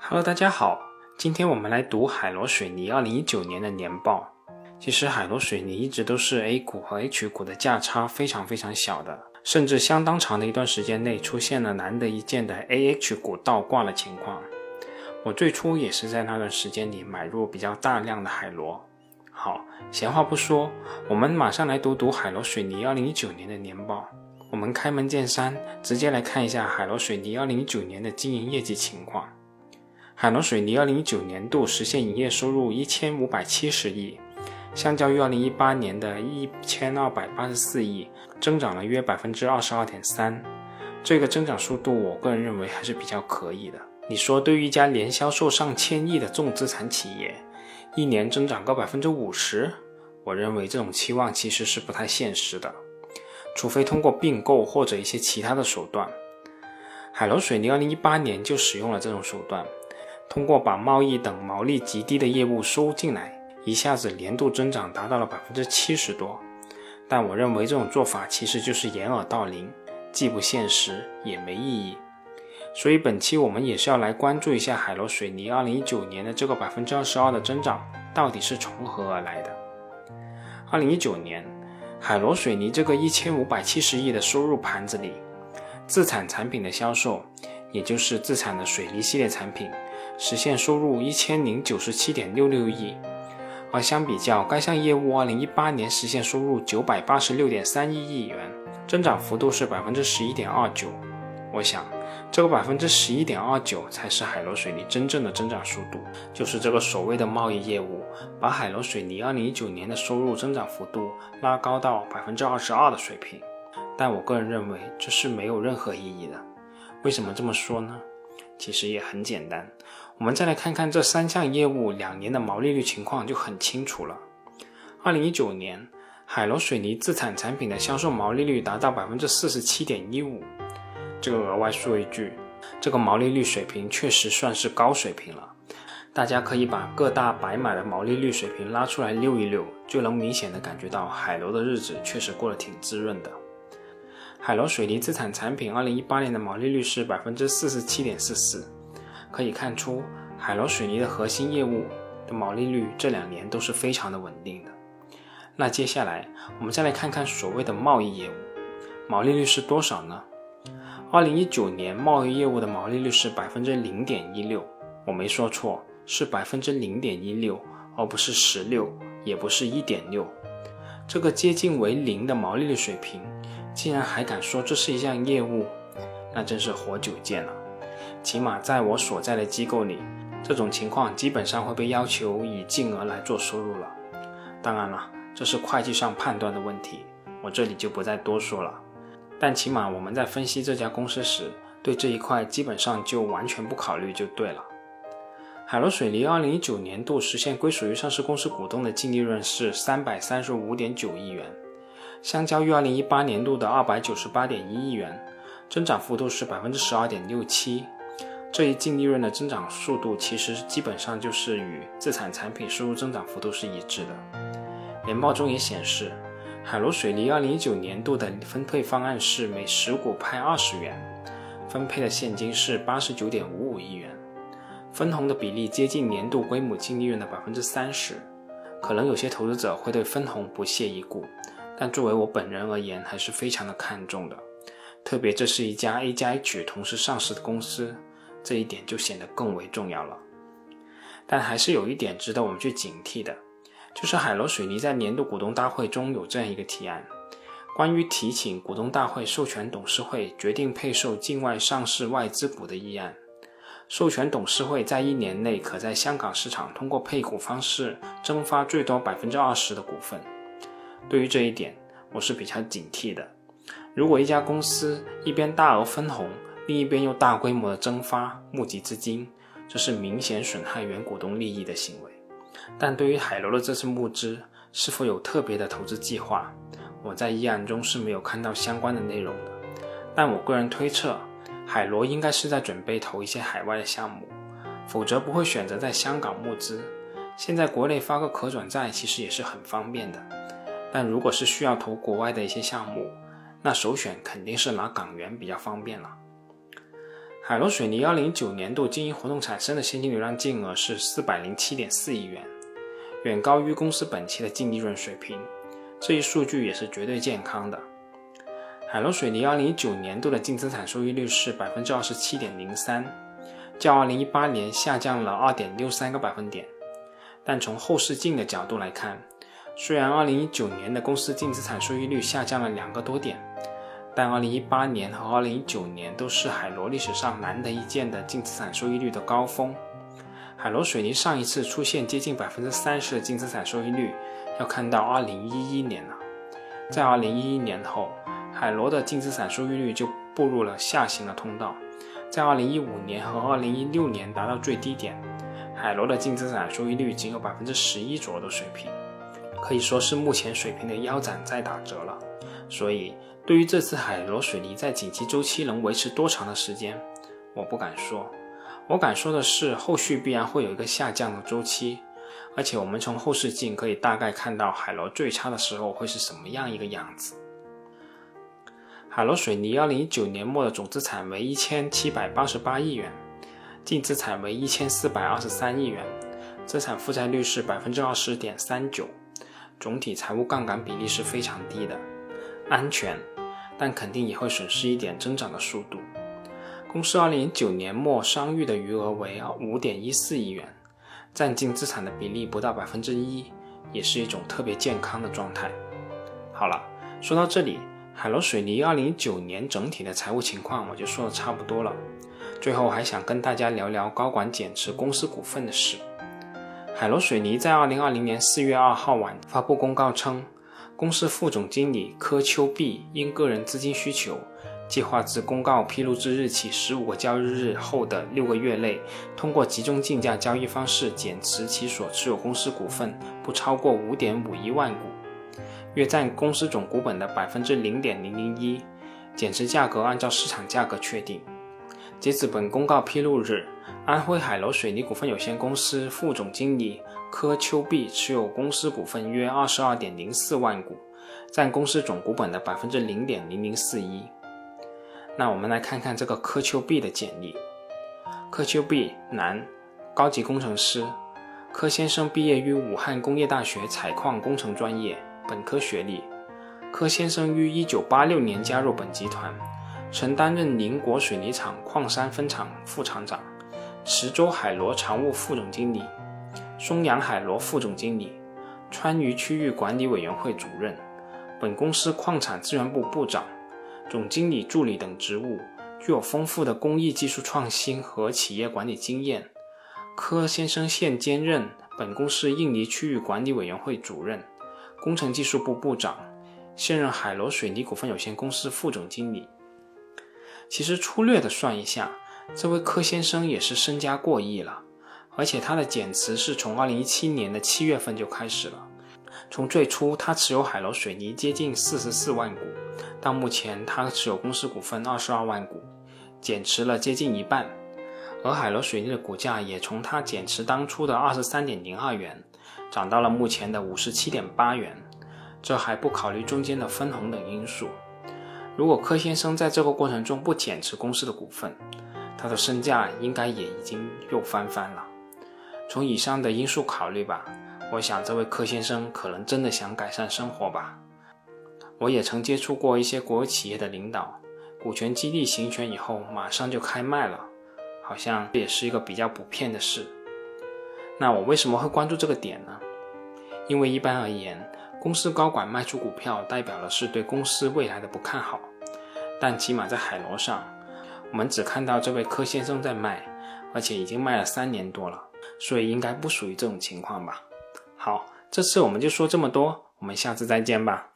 Hello，大家好，今天我们来读海螺水泥二零一九年的年报。其实海螺水泥一直都是 A 股和 H 股的价差非常非常小的，甚至相当长的一段时间内出现了难得一见的 AH 股倒挂的情况。我最初也是在那段时间里买入比较大量的海螺。好，闲话不说，我们马上来读读海螺水泥二零一九年的年报。我们开门见山，直接来看一下海螺水泥二零一九年的经营业绩情况。海螺水泥二零一九年度实现营业收入一千五百七十亿，相较于二零一八年的一千二百八十四亿，增长了约百分之二十二点三。这个增长速度，我个人认为还是比较可以的。你说，对于一家年销售上千亿的重资产企业，一年增长个百分之五十，我认为这种期望其实是不太现实的，除非通过并购或者一些其他的手段。海螺水泥二零一八年就使用了这种手段。通过把贸易等毛利极低的业务收进来，一下子年度增长达到了百分之七十多。但我认为这种做法其实就是掩耳盗铃，既不现实也没意义。所以本期我们也是要来关注一下海螺水泥二零一九年的这个百分之二十二的增长到底是从何而来的。二零一九年，海螺水泥这个一千五百七十亿的收入盘子里，自产产品的销售，也就是自产的水泥系列产品。实现收入一千零九十七点六六亿，而相比较该项业务，二零一八年实现收入九百八十六点三一亿元，增长幅度是百分之十一点二九。我想，这个百分之十一点二九才是海螺水泥真正的增长速度，就是这个所谓的贸易业务，把海螺水泥二零一九年的收入增长幅度拉高到百分之二十二的水平。但我个人认为这是没有任何意义的。为什么这么说呢？其实也很简单。我们再来看看这三项业务两年的毛利率情况就很清楚了。二零一九年，海螺水泥自产产品的销售毛利率达到百分之四十七点一五。这个额外说一句，这个毛利率水平确实算是高水平了。大家可以把各大白马的毛利率水平拉出来溜一溜，就能明显的感觉到海螺的日子确实过得挺滋润的。海螺水泥自产产品二零一八年的毛利率是百分之四十七点四四。可以看出，海螺水泥的核心业务的毛利率这两年都是非常的稳定的。那接下来我们再来看看所谓的贸易业务，毛利率是多少呢？二零一九年贸易业务的毛利率是百分之零点一六，我没说错，是百分之零点一六，而不是十六，也不是一点六。这个接近为零的毛利率水平，竟然还敢说这是一项业务，那真是活久见了。起码在我所在的机构里，这种情况基本上会被要求以净额来做收入了。当然了，这是会计上判断的问题，我这里就不再多说了。但起码我们在分析这家公司时，对这一块基本上就完全不考虑就对了。海螺水泥二零一九年度实现归属于上市公司股东的净利润是三百三十五点九亿元，相较于二零一八年度的二百九十八点一亿元，增长幅度是百分之十二点六七。这一净利润的增长速度，其实基本上就是与自产产品收入增长幅度是一致的。年报中也显示，海螺水泥2019年度的分配方案是每十股派二十元，分配的现金是八十九点五五亿元，分红的比例接近年度归母净利润的百分之三十。可能有些投资者会对分红不屑一顾，但作为我本人而言，还是非常的看重的。特别这是一家 A 加 H 同时上市的公司。这一点就显得更为重要了，但还是有一点值得我们去警惕的，就是海螺水泥在年度股东大会中有这样一个提案，关于提请股东大会授权董事会决定配售境外上市外资股的议案，授权董事会在一年内可在香港市场通过配股方式增发最多百分之二十的股份。对于这一点，我是比较警惕的。如果一家公司一边大额分红，另一边又大规模的增发募集资金，这是明显损害原股东利益的行为。但对于海螺的这次募资是否有特别的投资计划，我在议案中是没有看到相关的内容的。但我个人推测，海螺应该是在准备投一些海外的项目，否则不会选择在香港募资。现在国内发个可转债其实也是很方便的，但如果是需要投国外的一些项目，那首选肯定是拿港元比较方便了。海螺水泥二零一九年度经营活动产生的现金流量净额是四百零七点四亿元，远高于公司本期的净利润水平。这一数据也是绝对健康的。海螺水泥二零一九年度的净资产收益率是百分之二十七点零三，较二零一八年下降了二点六三个百分点。但从后视镜的角度来看，虽然二零一九年的公司净资产收益率下降了两个多点。但2018年和2019年都是海螺历史上难得一见的净资产收益率的高峰。海螺水泥上一次出现接近百分之三十的净资产收益率，要看到2011年了。在2011年后，海螺的净资产收益率就步入了下行的通道。在2015年和2016年达到最低点，海螺的净资产收益率仅有百分之十一左右的水平，可以说是目前水平的腰斩在打折了。所以。对于这次海螺水泥在景气周期能维持多长的时间，我不敢说。我敢说的是，后续必然会有一个下降的周期，而且我们从后视镜可以大概看到海螺最差的时候会是什么样一个样子。海螺水泥二零一九年末的总资产为一千七百八十八亿元，净资产为一千四百二十三亿元，资产负债率是百分之二十点三九，总体财务杠杆比例是非常低的，安全。但肯定也会损失一点增长的速度。公司二零一九年末商誉的余额为五点一四亿元，占净资产的比例不到百分之一，也是一种特别健康的状态。好了，说到这里，海螺水泥二零一九年整体的财务情况我就说的差不多了。最后还想跟大家聊聊高管减持公司股份的事。海螺水泥在二零二零年四月二号晚发布公告称。公司副总经理柯秋碧因个人资金需求，计划自公告披露之日起十五个交易日后的六个月内，通过集中竞价交易方式减持其所持有公司股份不超过五点五一万股，约占公司总股本的百分之零点零零一。减持价格按照市场价格确定。截止本公告披露日，安徽海螺水泥股份有限公司副总经理。柯秋碧持有公司股份约二十二点零四万股，占公司总股本的百分之零点零零四一。那我们来看看这个柯秋碧的简历。柯秋碧，男，高级工程师。柯先生毕业于武汉工业大学采矿工程专业，本科学历。柯先生于一九八六年加入本集团，曾担任宁国水泥厂矿山分厂副厂长，池州海螺常务副总经理。松阳海螺副总经理，川渝区域管理委员会主任，本公司矿产资源部部长、总经理助理等职务，具有丰富的工艺技术创新和企业管理经验。柯先生现兼任本公司印尼区域管理委员会主任、工程技术部部长，现任海螺水泥股份有限公司副总经理。其实粗略的算一下，这位柯先生也是身家过亿了。而且他的减持是从二零一七年的七月份就开始了。从最初他持有海螺水泥接近四十四万股，到目前他持有公司股份二十二万股，减持了接近一半。而海螺水泥的股价也从他减持当初的二十三点零二元，涨到了目前的五十七点八元。这还不考虑中间的分红等因素。如果柯先生在这个过程中不减持公司的股份，他的身价应该也已经又翻番了。从以上的因素考虑吧，我想这位柯先生可能真的想改善生活吧。我也曾接触过一些国有企业的领导，股权激励行权以后马上就开卖了，好像这也是一个比较普遍的事。那我为什么会关注这个点呢？因为一般而言，公司高管卖出股票代表的是对公司未来的不看好，但起码在海螺上，我们只看到这位柯先生在卖，而且已经卖了三年多了。所以应该不属于这种情况吧。好，这次我们就说这么多，我们下次再见吧。